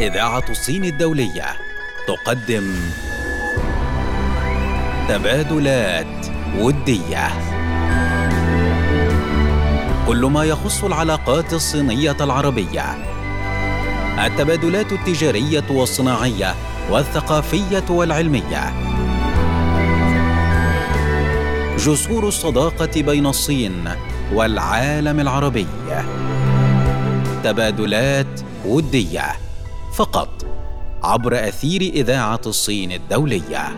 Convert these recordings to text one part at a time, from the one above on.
إذاعة الصين الدولية تقدم تبادلات ودية. كل ما يخص العلاقات الصينية العربية. التبادلات التجارية والصناعية والثقافية والعلمية. جسور الصداقة بين الصين والعالم العربي. تبادلات ودية. فقط عبر أثير إذاعة الصين الدولية.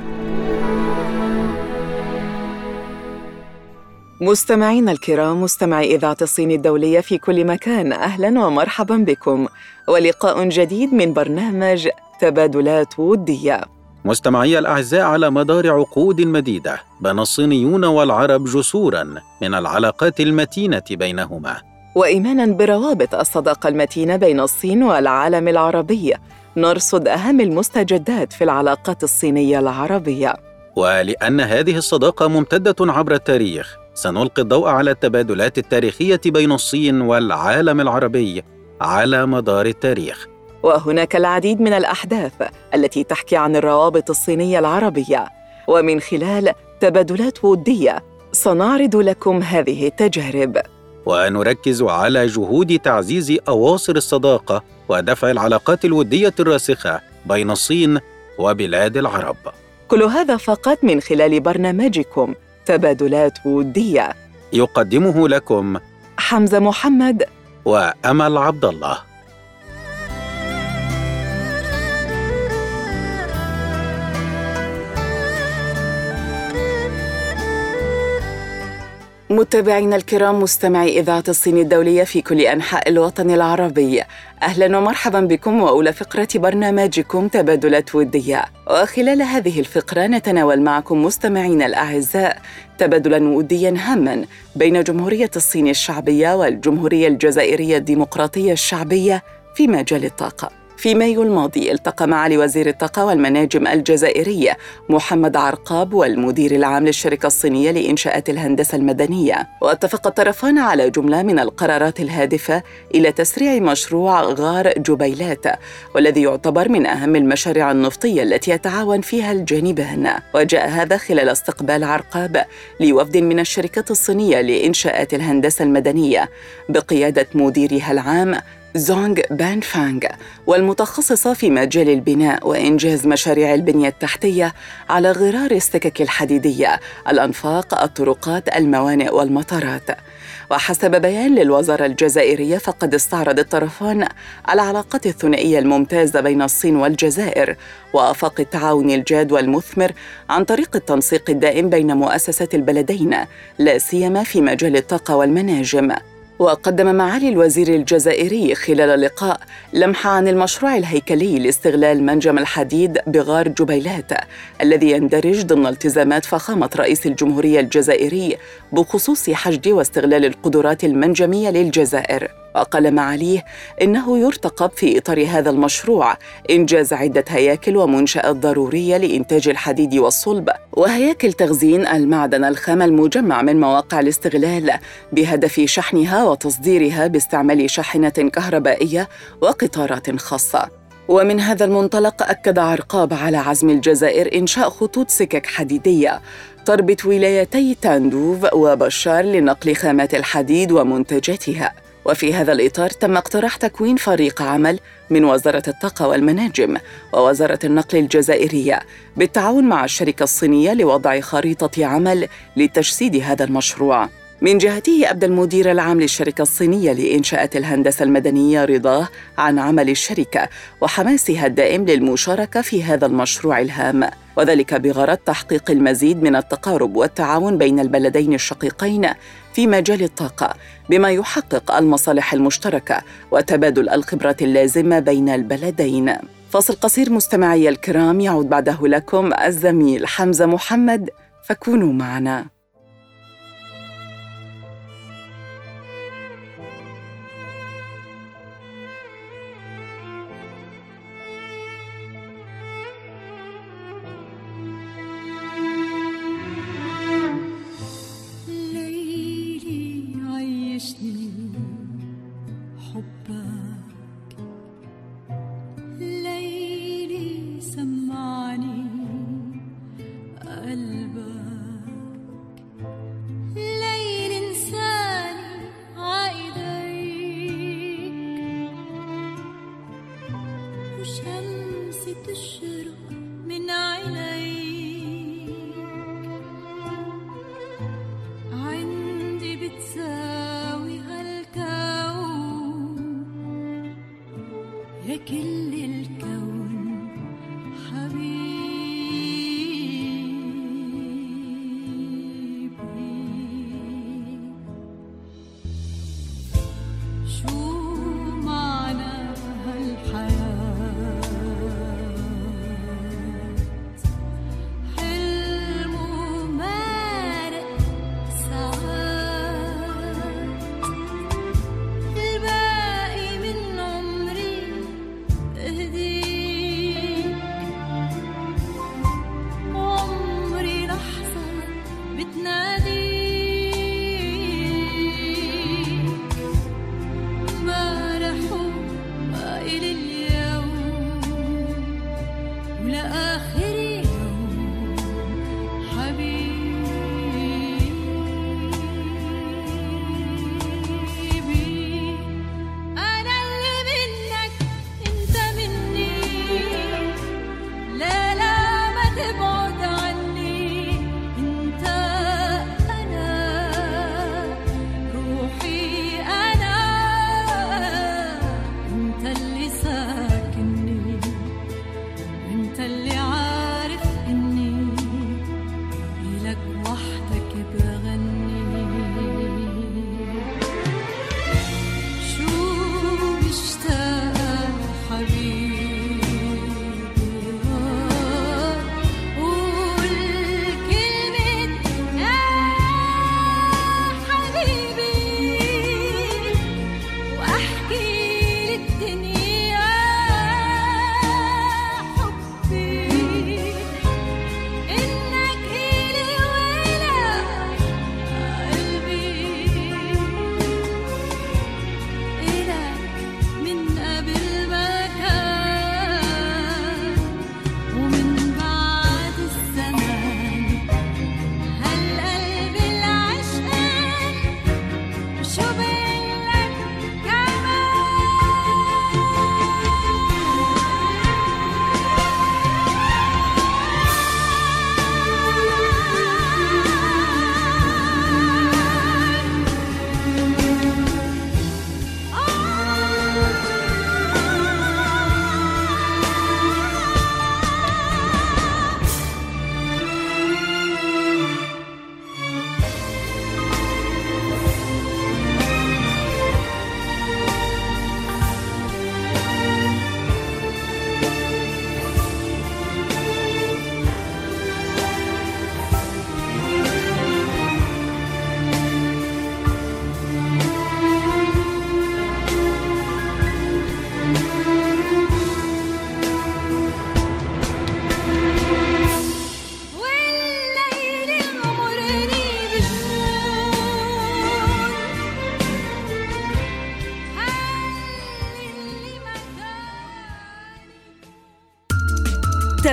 مستمعينا الكرام مستمعي إذاعة الصين الدولية في كل مكان أهلا ومرحبا بكم. ولقاء جديد من برنامج تبادلات ودية. مستمعي الأعزاء على مدار عقود مديدة بنى الصينيون والعرب جسورا من العلاقات المتينة بينهما. وإيمانا بروابط الصداقة المتينة بين الصين والعالم العربي. نرصد أهم المستجدات في العلاقات الصينية العربية. ولأن هذه الصداقة ممتدة عبر التاريخ سنلقي الضوء على التبادلات التاريخية بين الصين والعالم العربي على مدار التاريخ. وهناك العديد من الأحداث التي تحكي عن الروابط الصينية العربية. ومن خلال تبادلات ودية سنعرض لكم هذه التجارب. ونركز على جهود تعزيز أواصر الصداقة ودفع العلاقات الودية الراسخة بين الصين وبلاد العرب. كل هذا فقط من خلال برنامجكم تبادلات ودية. يقدمه لكم حمزة محمد وأمل عبد الله. متابعينا الكرام مستمعي إذاعة الصين الدولية في كل أنحاء الوطن العربي. أهلا ومرحبا بكم وأولى فقرة برنامجكم تبادلات ودية. وخلال هذه الفقرة نتناول معكم مستمعينا الأعزاء تبادلا وديا هاما بين جمهورية الصين الشعبية والجمهورية الجزائرية الديمقراطية الشعبية في مجال الطاقة. في مايو الماضي التقى معالي وزير الطاقة والمناجم الجزائري محمد عرقاب والمدير العام للشركة الصينية لإنشاءات الهندسة المدنية. واتفق الطرفان على جملة من القرارات الهادفة إلى تسريع مشروع غار جبيلات والذي يعتبر من أهم المشاريع النفطية التي يتعاون فيها الجانبان. وجاء هذا خلال استقبال عرقاب لوفد من الشركة الصينية لإنشاءات الهندسة المدنية بقيادة مديرها العام زونغ بان فانغ والمتخصصة في مجال البناء وإنجاز مشاريع البنية التحتية على غرار السكك الحديدية، الأنفاق، الطرقات، الموانئ والمطارات. وحسب بيان للوزارة الجزائرية فقد استعرض الطرفان العلاقات الثنائية الممتازة بين الصين والجزائر وآفاق التعاون الجاد والمثمر عن طريق التنسيق الدائم بين مؤسسات البلدين لا سيما في مجال الطاقة والمناجم وقدم معالي الوزير الجزائري خلال اللقاء لمحة عن المشروع الهيكلي لاستغلال منجم الحديد بغار جبيلات الذي يندرج ضمن التزامات فخامة رئيس الجمهورية الجزائري بخصوص حشد واستغلال القدرات المنجمية للجزائر. وقال معاليه إنه يرتقب في إطار هذا المشروع إنجاز عدة هياكل ومنشآت ضرورية لإنتاج الحديد والصلب وهياكل تخزين المعدن الخام المجمع من مواقع الاستغلال بهدف شحنها وتصديرها باستعمال شاحنة كهربائية وقطارات خاصة. ومن هذا المنطلق أكد عرقاب على عزم الجزائر إنشاء خطوط سكك حديدية. تربط ولايتي تاندوف وبشار لنقل خامات الحديد ومنتجاتها. وفي هذا الإطار تم اقتراح تكوين فريق عمل من وزارة الطاقة والمناجم ووزارة النقل الجزائرية بالتعاون مع الشركة الصينية لوضع خريطة عمل لتجسيد هذا المشروع. من جهته أبدى المدير العام للشركة الصينية لإنشاءات الهندسة المدنية رضاه عن عمل الشركة وحماسها الدائم للمشاركة في هذا المشروع الهام. وذلك بغرض تحقيق المزيد من التقارب والتعاون بين البلدين الشقيقين في مجال الطاقة بما يحقق المصالح المشتركة وتبادل الخبرات اللازمة بين البلدين. فاصل قصير مستمعي الكرام يعود بعده لكم الزميل حمزة محمد فكونوا معنا.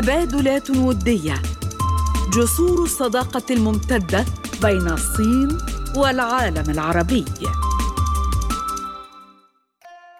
تبادلات ودية. جسور الصداقة الممتدة بين الصين والعالم العربي.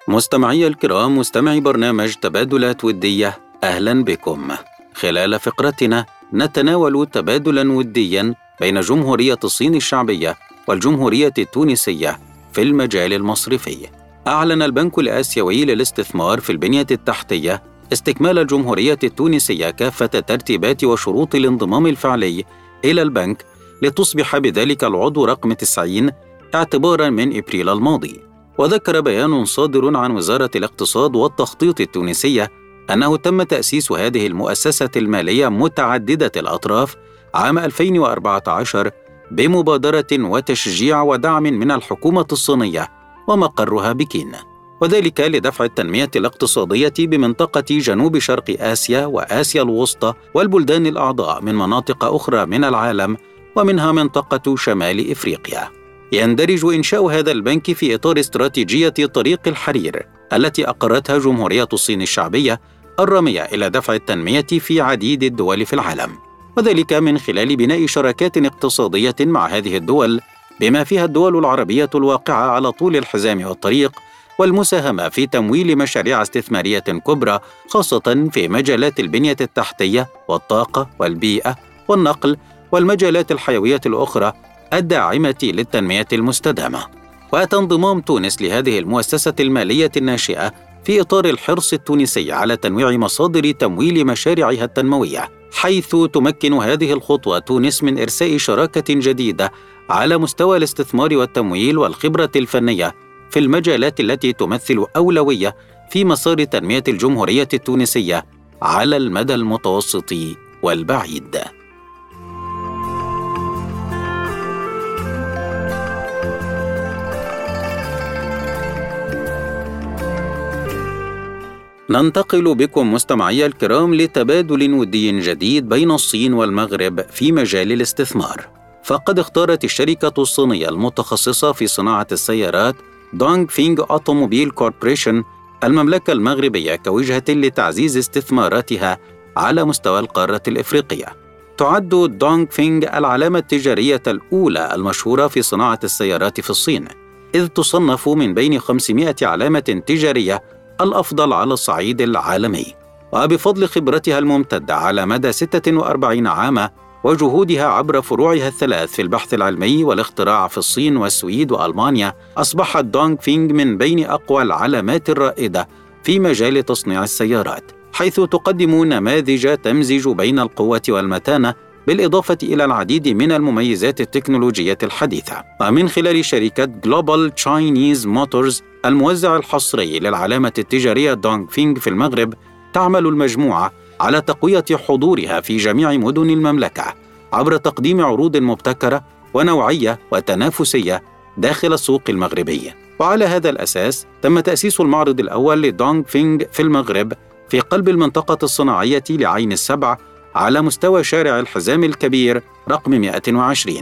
مستمعي الكرام مستمعي برنامج تبادلات ودية أهلا بكم. خلال فقرتنا نتناول تبادلا وديا بين جمهورية الصين الشعبية والجمهورية التونسية في المجال المصرفي. أعلن البنك الآسيوي للاستثمار في البنية التحتية استكمال الجمهورية التونسية كافة ترتيبات وشروط الانضمام الفعلي إلى البنك لتصبح بذلك العضو رقم 90 اعتبارا من إبريل الماضي. وذكر بيان صادر عن وزارة الاقتصاد والتخطيط التونسية أنه تم تأسيس هذه المؤسسة المالية متعددة الأطراف عام 2014 بمبادرة وتشجيع ودعم من الحكومة الصينية ومقرها بكين. وذلك لدفع التنمية الاقتصادية بمنطقة جنوب شرق آسيا وآسيا الوسطى والبلدان الأعضاء من مناطق أخرى من العالم ومنها منطقة شمال إفريقيا. يندرج إنشاء هذا البنك في إطار استراتيجية طريق الحرير التي أقرتها جمهورية الصين الشعبية الرامية إلى دفع التنمية في عديد الدول في العالم. وذلك من خلال بناء شراكات اقتصادية مع هذه الدول بما فيها الدول العربية الواقعة على طول الحزام والطريق والمساهمة في تمويل مشاريع استثمارية كبرى خاصة في مجالات البنية التحتية والطاقة والبيئة والنقل والمجالات الحيوية الأخرى الداعمة للتنمية المستدامة. وأتى انضمام تونس لهذه المؤسسة المالية الناشئة في إطار الحرص التونسي على تنويع مصادر تمويل مشاريعها التنموية، حيث تمكن هذه الخطوة تونس من إرساء شراكة جديدة على مستوى الاستثمار والتمويل والخبرة الفنية في المجالات التي تمثل أولوية في مسار تنمية الجمهورية التونسية على المدى المتوسط والبعيد. ننتقل بكم مستمعي الكرام لتبادل ودي جديد بين الصين والمغرب في مجال الاستثمار. فقد اختارت الشركة الصينية المتخصصة في صناعة السيارات دونغ فينغ أوتوموبيل كوربريشن المملكة المغربية كوجهة لتعزيز استثماراتها على مستوى القارة الإفريقية. تعد دونغ فينغ العلامة التجارية الأولى المشهورة في صناعة السيارات في الصين، إذ تصنف من بين 500 علامة تجارية الأفضل على الصعيد العالمي. وبفضل خبرتها الممتدة على مدى 46 عاما وجهودها عبر فروعها الثلاث في البحث العلمي والاختراع في الصين والسويد وألمانيا اصبحت دونغ فينغ من بين أقوى العلامات الرائدة في مجال تصنيع السيارات حيث تقدم نماذج تمزج بين القوة والمتانة بالإضافة إلى العديد من المميزات التكنولوجية الحديثة. ومن خلال شركة Global Chinese Motors الموزع الحصري للعلامة التجارية دونغ فينغ في المغرب تعمل المجموعة على تقوية حضورها في جميع مدن المملكة عبر تقديم عروض مبتكرة ونوعية وتنافسية داخل السوق المغربي. وعلى هذا الأساس تم تأسيس المعرض الأول لدونغ فينغ في المغرب في قلب المنطقة الصناعية لعين السبع على مستوى شارع الحزام الكبير رقم 120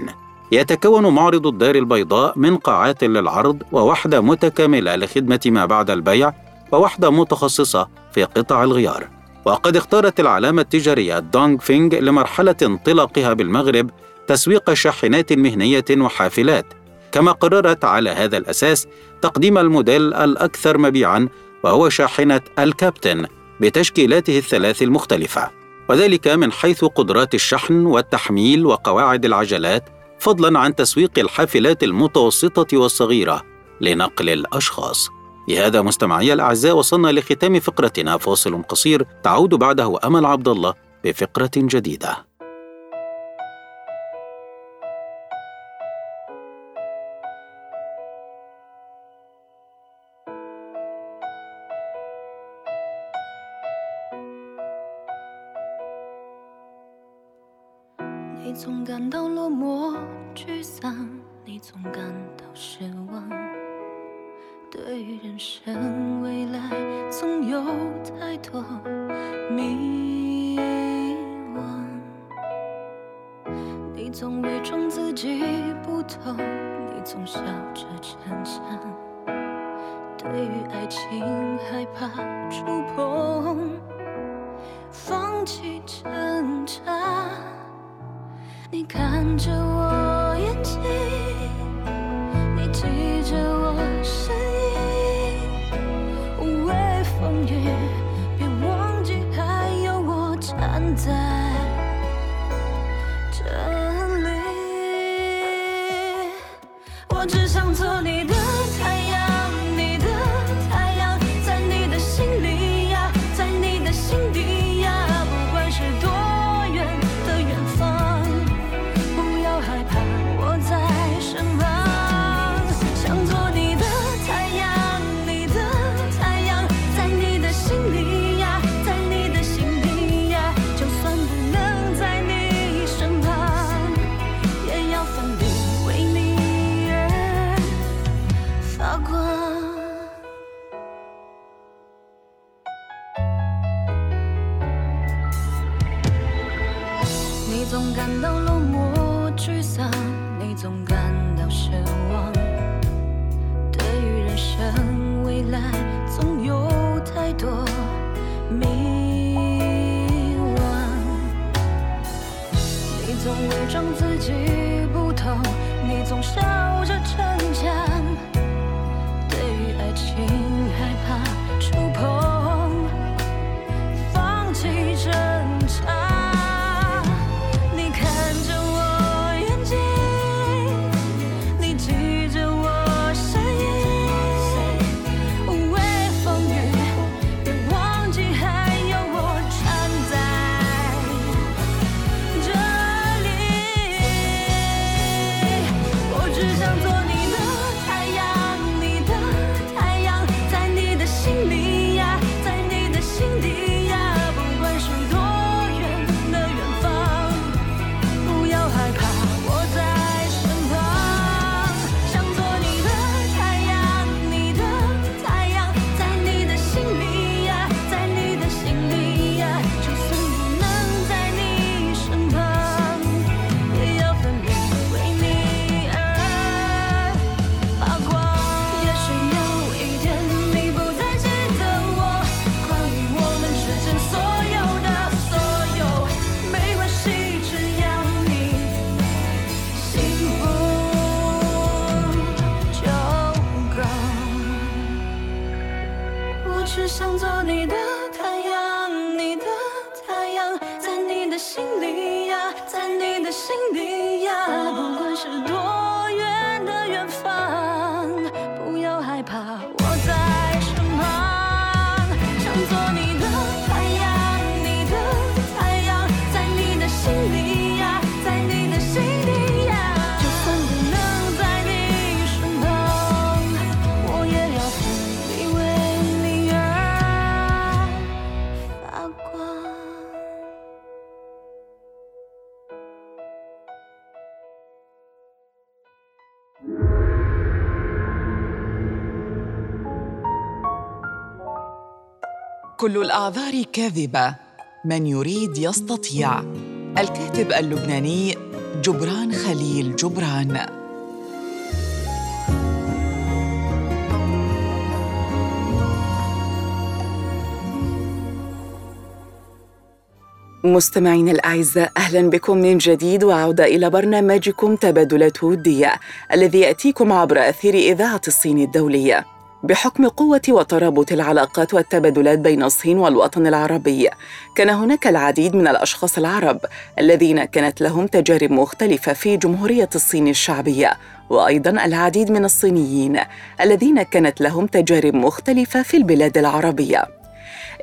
يتكون معرض الدار البيضاء من قاعات للعرض ووحدة متكاملة لخدمة ما بعد البيع ووحدة متخصصة في قطع الغيار. وقد اختارت العلامة التجارية دونغ فينغ لمرحلة انطلاقها بالمغرب تسويق شاحنات مهنية وحافلات. كما قررت على هذا الأساس تقديم الموديل الأكثر مبيعاً وهو شاحنة الكابتن بتشكيلاته الثلاث المختلفة. وذلك من حيث قدرات الشحن والتحميل وقواعد العجلات فضلاً عن تسويق الحافلات المتوسطة والصغيرة لنقل الأشخاص. بهذا مستمعي الأعزاء وصلنا لختام فقرتنا فاصل قصير تعود بعده أمل عبد الله بفقرة جديدة 你总感到落寞、沮丧，你总感到失望。 对于人生未来，总有太多迷惘。你总伪装自己不懂，你总笑着逞强。对于爱情害怕触碰，放弃挣扎。你看着我眼睛，在让自己不痛你总笑着逞 كل الأعذار كاذبة. من يريد يستطيع. الكاتب اللبناني جبران خليل. جبران. مستمعينا الأعزاء أهلا بكم من جديد وعودة إلى برنامجكم تبادلات ودية الذي يأتيكم عبر أثير إذاعة الصين الدولية. بحكم قوة وترابط العلاقات والتبادلات بين الصين والوطن العربي كان هناك العديد من الأشخاص العرب الذين كانت لهم تجارب مختلفة في جمهورية الصين الشعبية وأيضا العديد من الصينيين الذين كانت لهم تجارب مختلفة في البلاد العربية.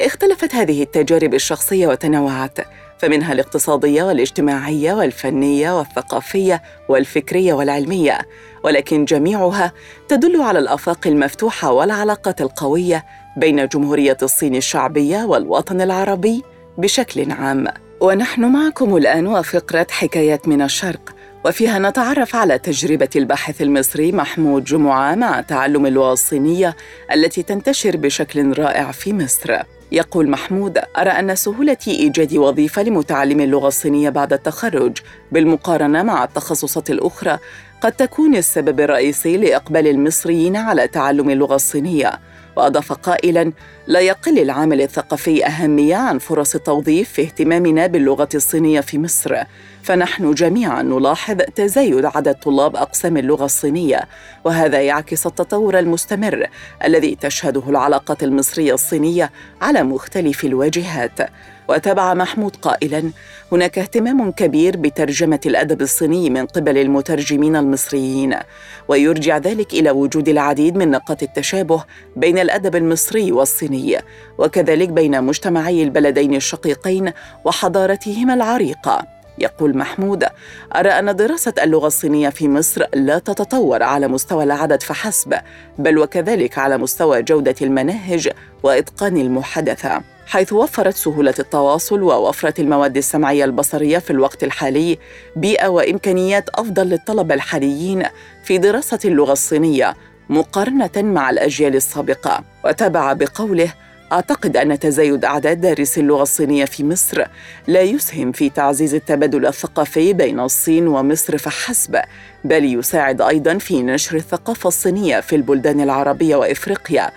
اختلفت هذه التجارب الشخصية وتنوعت فمنها الاقتصادية والاجتماعية والفنية والثقافية والفكرية والعلمية. ولكن جميعها تدل على الأفاق المفتوحة والعلاقات القوية بين جمهورية الصين الشعبية والوطن العربي بشكل عام. ونحن معكم الآن وفقرة حكايات من الشرق. وفيها نتعرف على تجربة الباحث المصري محمود جمعة مع تعلم اللغة الصينية التي تنتشر بشكل رائع في مصر. يقول محمود: أرى أن سهولة إيجاد وظيفة لمتعلم اللغة الصينية بعد التخرج بالمقارنة مع التخصصات الأخرى قد تكون السبب الرئيسي لإقبال المصريين على تعلم اللغة الصينية. وأضاف قائلا لا يقل العامل الثقافي أهمية عن فرص التوظيف في اهتمامنا باللغة الصينية في مصر. فنحن جميعا نلاحظ تزايد عدد طلاب أقسام اللغة الصينية وهذا يعكس التطور المستمر الذي تشهده العلاقات المصرية الصينية على مختلف الواجهات. وتابع محمود قائلا هناك اهتمام كبير بترجمة الأدب الصيني من قبل المترجمين المصريين ويرجع ذلك إلى وجود العديد من نقاط التشابه بين الأدب المصري والصيني وكذلك بين مجتمعي البلدين الشقيقين وحضارتهما العريقة. يقول محمود أرى أن دراسة اللغة الصينية في مصر لا تتطور على مستوى العدد فحسب بل وكذلك على مستوى جودة المناهج وإتقان المحادثة. حيث وفرت سهولة التواصل ووفرة المواد السمعية البصرية في الوقت الحالي بيئة وإمكانيات أفضل للطلبة الحاليين في دراسة اللغة الصينية مقارنة مع الأجيال السابقة. وتابع بقوله أعتقد أن تزايد أعداد دارسي اللغة الصينية في مصر لا يسهم في تعزيز التبادل الثقافي بين الصين ومصر فحسب بل يساعد أيضا في نشر الثقافة الصينية في البلدان العربية وإفريقيا.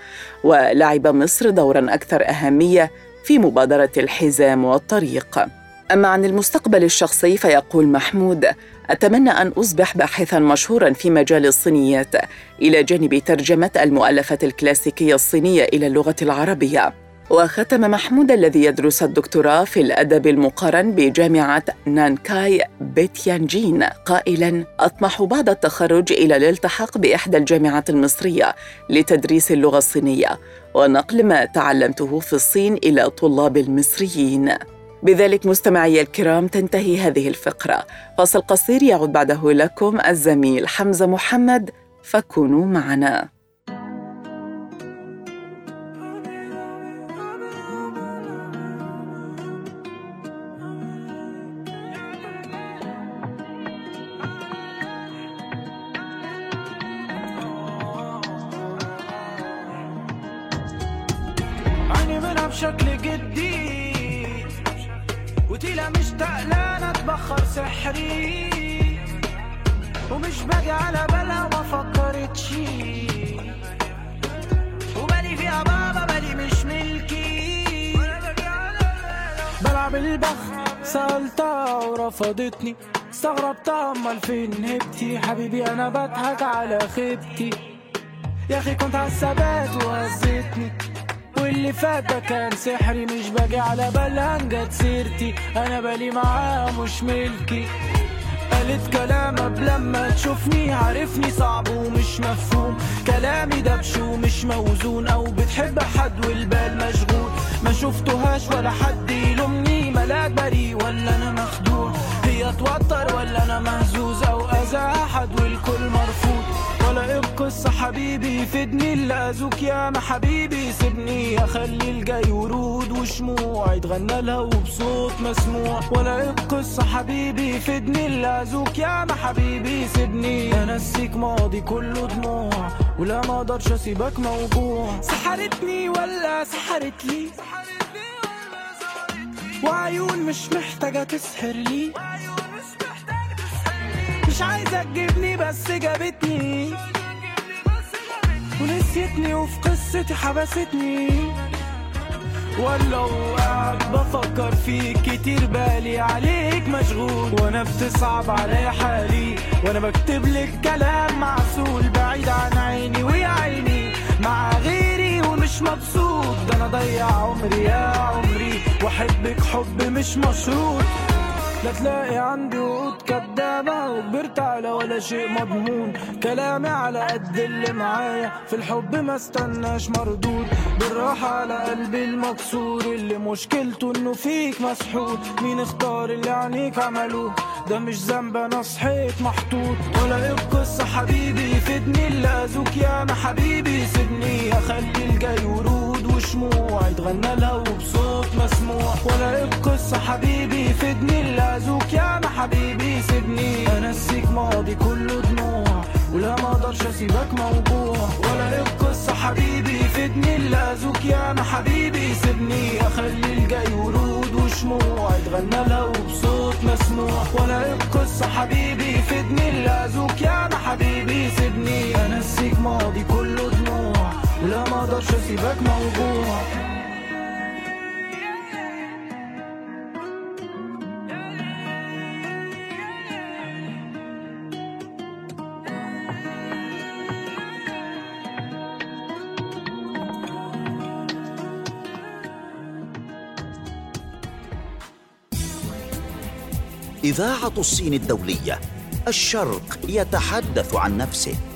ولعب مصر دورا أكثر أهمية في مبادرة الحزام والطريق. أما عن المستقبل الشخصي فيقول محمود أتمنى أن أصبح باحثا مشهورا في مجال الصينيات. إلى جانب ترجمة المؤلفات الكلاسيكية الصينية إلى اللغة العربية. وختم محمود الذي يدرس الدكتوراه في الأدب المقارن بجامعة نانكاي بيتيانجين. قائلا أطمح بعد التخرج إلى الالتحاق بإحدى الجامعات المصرية لتدريس اللغة الصينية ونقل ما تعلمته في الصين إلى طلاب المصريين. بذلك مستمعي الكرام تنتهي هذه الفقرة. فاصل قصير يعود بعده لكم الزميل حمزة محمد فكونوا معنا. بضحك على خيبتي. يا أخي كنت عالثبات وهزتني واللي اللي فات ده كان سحري مش باجي على بالها جت سيرتي أنا بالي معاها مش ملكي. قالت كلام قبل لما تشوفني عارفني صعب ومش مفهوم. كلامي دبش ومش موزون أو بتحب حد والبال مشغول. ما شفتهاش ولا حد يلومني. ملاك بريء ولا أنا مخدوع؟ هي توتر ولا أنا مهزوز أو اذى أحد والكل مرفوض. ولا القصة حبيبي يفيدني اللي اذوك يا ما حبيبي. سيبني أخلي الجاي ورود وشموع. يتغنى لها وبصوت مسموع. ولا القصة حبيبي يفيدني اللي اذوك يا ما حبيبي. سيبني أنسيك ماضي كله دموع. ولا ما أقدرش أسيبك موجوع. سحرتني ولا سحرت لي وعيون مش محتاجة تسحر لي. مش عايزة تجيبني بس جابتني. ونسيتني وفي قصتي حبستني. ولا وقاعد بفكر فيك كتير بالي عليك مشغول. وأنا بتصعب علي حالي. وأنا بكتب لك كلام معسول. بعيد عن عيني ويا عيني. مع غيري ومش مبسوط. ده أنا ضيع عمري يا عمري. وأحبك حب مش مشروط. لا تلاقي عندي كدابة وكبرت على ولا شيء مضمون. كلامي على قد اللي معايا. في الحب ما استناش مردود. بالراحة على قلبي المكسور. اللي مشكلته إنه فيك مسحور مين اختار اللي عينيك عملوه؟ ده مش ذنب أنا صحيت محطوط. ولا إيه القصة حبيبي يفيدني. اللي اذوك يا ما حبيبي سيبني. أخلي الجاي ورود وشموع يتغنى لها وبصوت مسموع. ولا القصة حبيبي يفيدني اللي اذوك يا ما حبيبي سيبني. انسيك ماضي كله دموع ولا ما أقدرش أسيبك موجوع. ولا القصة حبيبي يفيدني اللي اذوك يا ما حبيبي سيبني. أخلي الجاي ورود وشموع يتغنى لها وبصوت مسموع. ولا القصة حبيبي يفيدني اللي اذوك يا ما حبيبي سيبني. انسيك ماضي كله دموع ولا ما أقدرش أسيبك موجوع. إذاعة الصين الدولية الشرق يتحدث عن نفسه.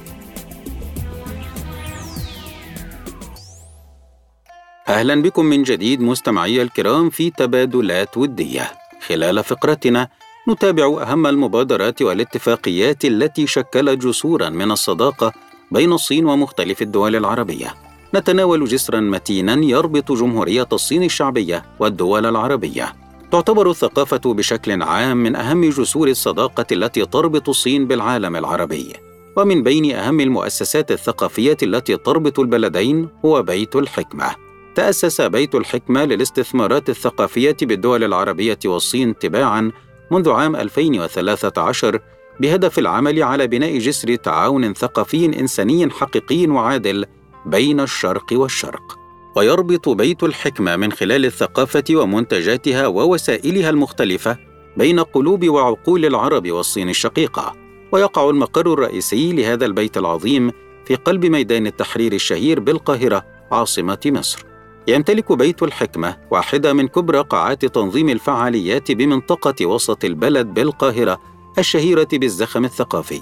أهلا بكم من جديد مستمعي الكرام في تبادلات ودية. خلال فقرتنا نتابع أهم المبادرات والاتفاقيات التي شكلت جسورا من الصداقة بين الصين ومختلف الدول العربية. نتناول جسرا متينا يربط جمهورية الصين الشعبية والدول العربية. تعتبر الثقافة بشكل عام من أهم جسور الصداقة التي تربط الصين بالعالم العربي. ومن بين أهم المؤسسات الثقافية التي تربط البلدين هو بيت الحكمة. تأسس بيت الحكمة للاستثمارات الثقافية بالدول العربية والصين تباعاً منذ عام 2013 بهدف العمل على بناء جسر تعاون ثقافي إنساني حقيقي وعادل بين الشرق والشرق. ويربط بيت الحكمة من خلال الثقافة ومنتجاتها ووسائلها المختلفة بين قلوب وعقول العرب والصين الشقيقة. ويقع المقر الرئيسي لهذا البيت العظيم في قلب ميدان التحرير الشهير بالقاهرة عاصمة مصر. يمتلك بيت الحكمة واحدة من كبرى قاعات تنظيم الفعاليات بمنطقة وسط البلد بالقاهرة الشهيرة بالزخم الثقافي.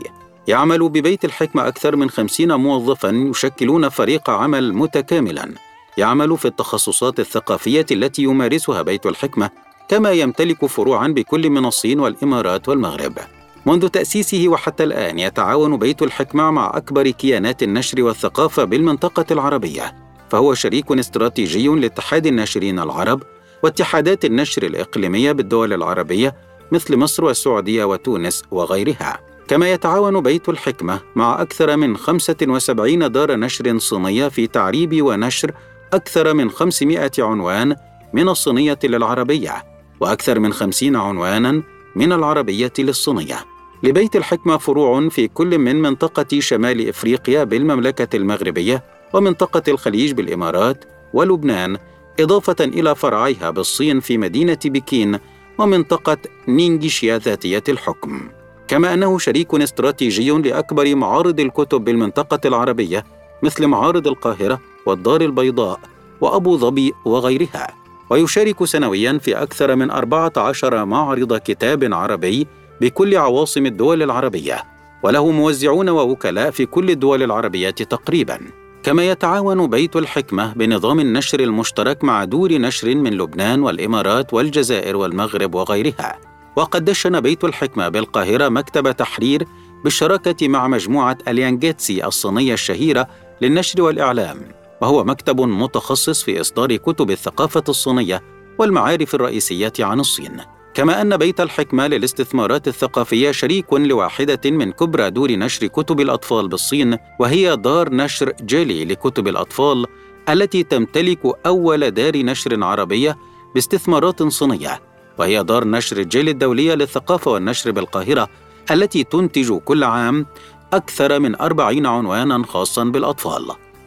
يعمل ببيت الحكمة أكثر من خمسين موظفاً يشكلون فريق عمل متكاملاً يعمل في التخصصات الثقافية التي يمارسها بيت الحكمة كما يمتلك فروعاً بكل من الصين والإمارات والمغرب. منذ تأسيسه وحتى الآن يتعاون بيت الحكمة مع أكبر كيانات النشر والثقافة بالمنطقة العربية فهو شريك استراتيجي لاتحاد الناشرين العرب واتحادات النشر الإقليمية بالدول العربية مثل مصر والسعودية وتونس وغيرها. كما يتعاون بيت الحكمة مع أكثر من 75 دار نشر صينية في تعريب ونشر أكثر من 500 عنوان من الصينية للعربية وأكثر من 50 عنوانا من العربية للصينية. لبيت الحكمة فروع في كل من منطقة شمال إفريقيا بالمملكة المغربية ومنطقة الخليج بالإمارات ولبنان إضافة إلى فرعيها بالصين في مدينة بكين ومنطقة نينجيشيا ذاتية الحكم. كما أنه شريك استراتيجي لأكبر معارض الكتب بالمنطقة العربية مثل معارض القاهرة والدار البيضاء وأبو ظبي وغيرها. ويشارك سنويا في أكثر من 14 معرض كتاب عربي بكل عواصم الدول العربية وله موزعون ووكلاء في كل الدول العربية تقريبا. كما يتعاون بيت الحكمة بنظام النشر المشترك مع دور نشر من لبنان والإمارات والجزائر والمغرب وغيرها. وقد دشن بيت الحكمة بالقاهرة مكتب تحرير بالشراكة مع مجموعة اليانجيتسي الصينية الشهيرة للنشر والإعلام. وهو مكتب متخصص في إصدار كتب الثقافة الصينية والمعارف الرئيسية عن الصين. كما أن بيت الحكمة للاستثمارات الثقافية شريك لواحدة من كبرى دور نشر كتب الأطفال بالصين وهي دار نشر جيلي لكتب الأطفال التي تمتلك أول دار نشر عربية باستثمارات صينية وهي دار نشر جيلي الدولية للثقافة والنشر بالقاهرة التي تنتج كل عام أكثر من أربعين عنوانا خاصا بالأطفال.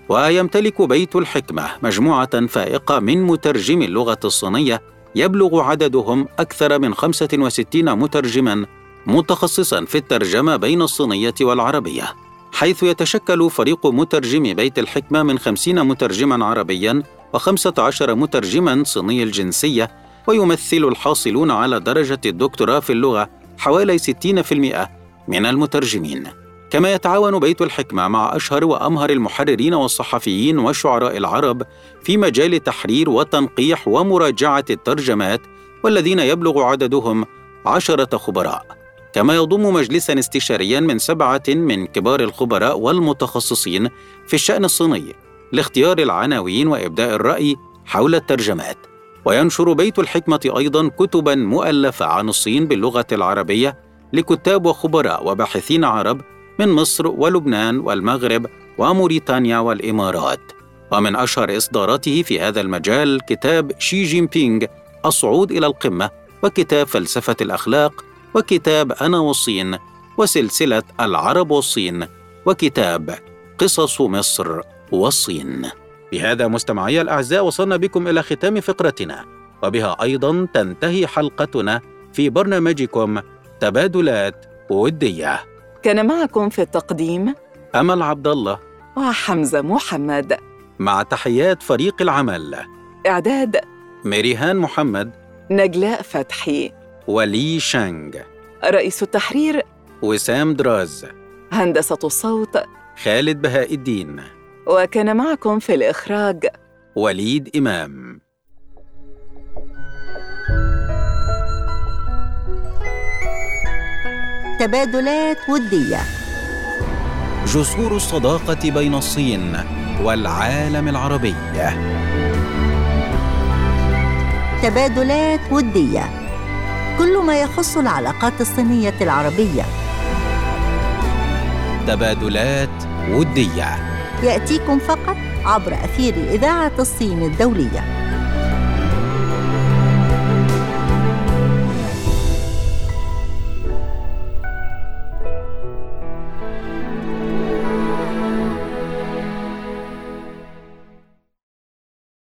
ويمتلك بيت الحكمة مجموعة فائقة من مترجمي اللغة الصينية يبلغ عددهم أكثر من 65 مترجما متخصصا في الترجمة بين الصينية والعربية حيث يتشكل فريق مترجمي بيت الحكمة من 50 مترجما عربيا و15 مترجما صيني الجنسية ويمثل الحاصلون على درجة الدكتوراه في اللغة حوالي 60% من المترجمين. كما يتعاون بيت الحكمة مع أشهر وأمهر المحررين والصحفيين والشعراء العرب في مجال تحرير وتنقيح ومراجعة الترجمات والذين يبلغ عددهم عشرة خبراء. كما يضم مجلسا استشاريا من سبعة من كبار الخبراء والمتخصصين في الشأن الصيني لاختيار العناوين وإبداء الرأي حول الترجمات. وينشر بيت الحكمة أيضا كتبا مؤلفة عن الصين باللغة العربية لكتاب وخبراء وباحثين عرب من مصر ولبنان والمغرب وموريتانيا والإمارات. ومن أشهر إصداراته في هذا المجال كتاب شي جين بينغ الصعود إلى القمة وكتاب فلسفة الأخلاق وكتاب أنا والصين وسلسلة العرب والصين وكتاب قصص مصر والصين. بهذا مستمعي الأعزاء وصلنا بكم إلى ختام فقرتنا. وبها أيضا تنتهي حلقتنا في برنامجكم تبادلات ودية. كان معكم في التقديم أمل عبد الله وحمزة محمد. مع تحيات فريق العمل. إعداد ميريهان محمد. نجلاء فتحي. ولي شانغ. رئيس التحرير وسام دراز. هندسة الصوت خالد بهاء الدين. وكان معكم في الإخراج وليد إمام. تبادلات ودية. جسور الصداقة بين الصين والعالم العربي. تبادلات ودية. كل ما يخص العلاقات الصينية العربية. تبادلات ودية. يأتيكم فقط عبر أثير إذاعة الصين الدولية.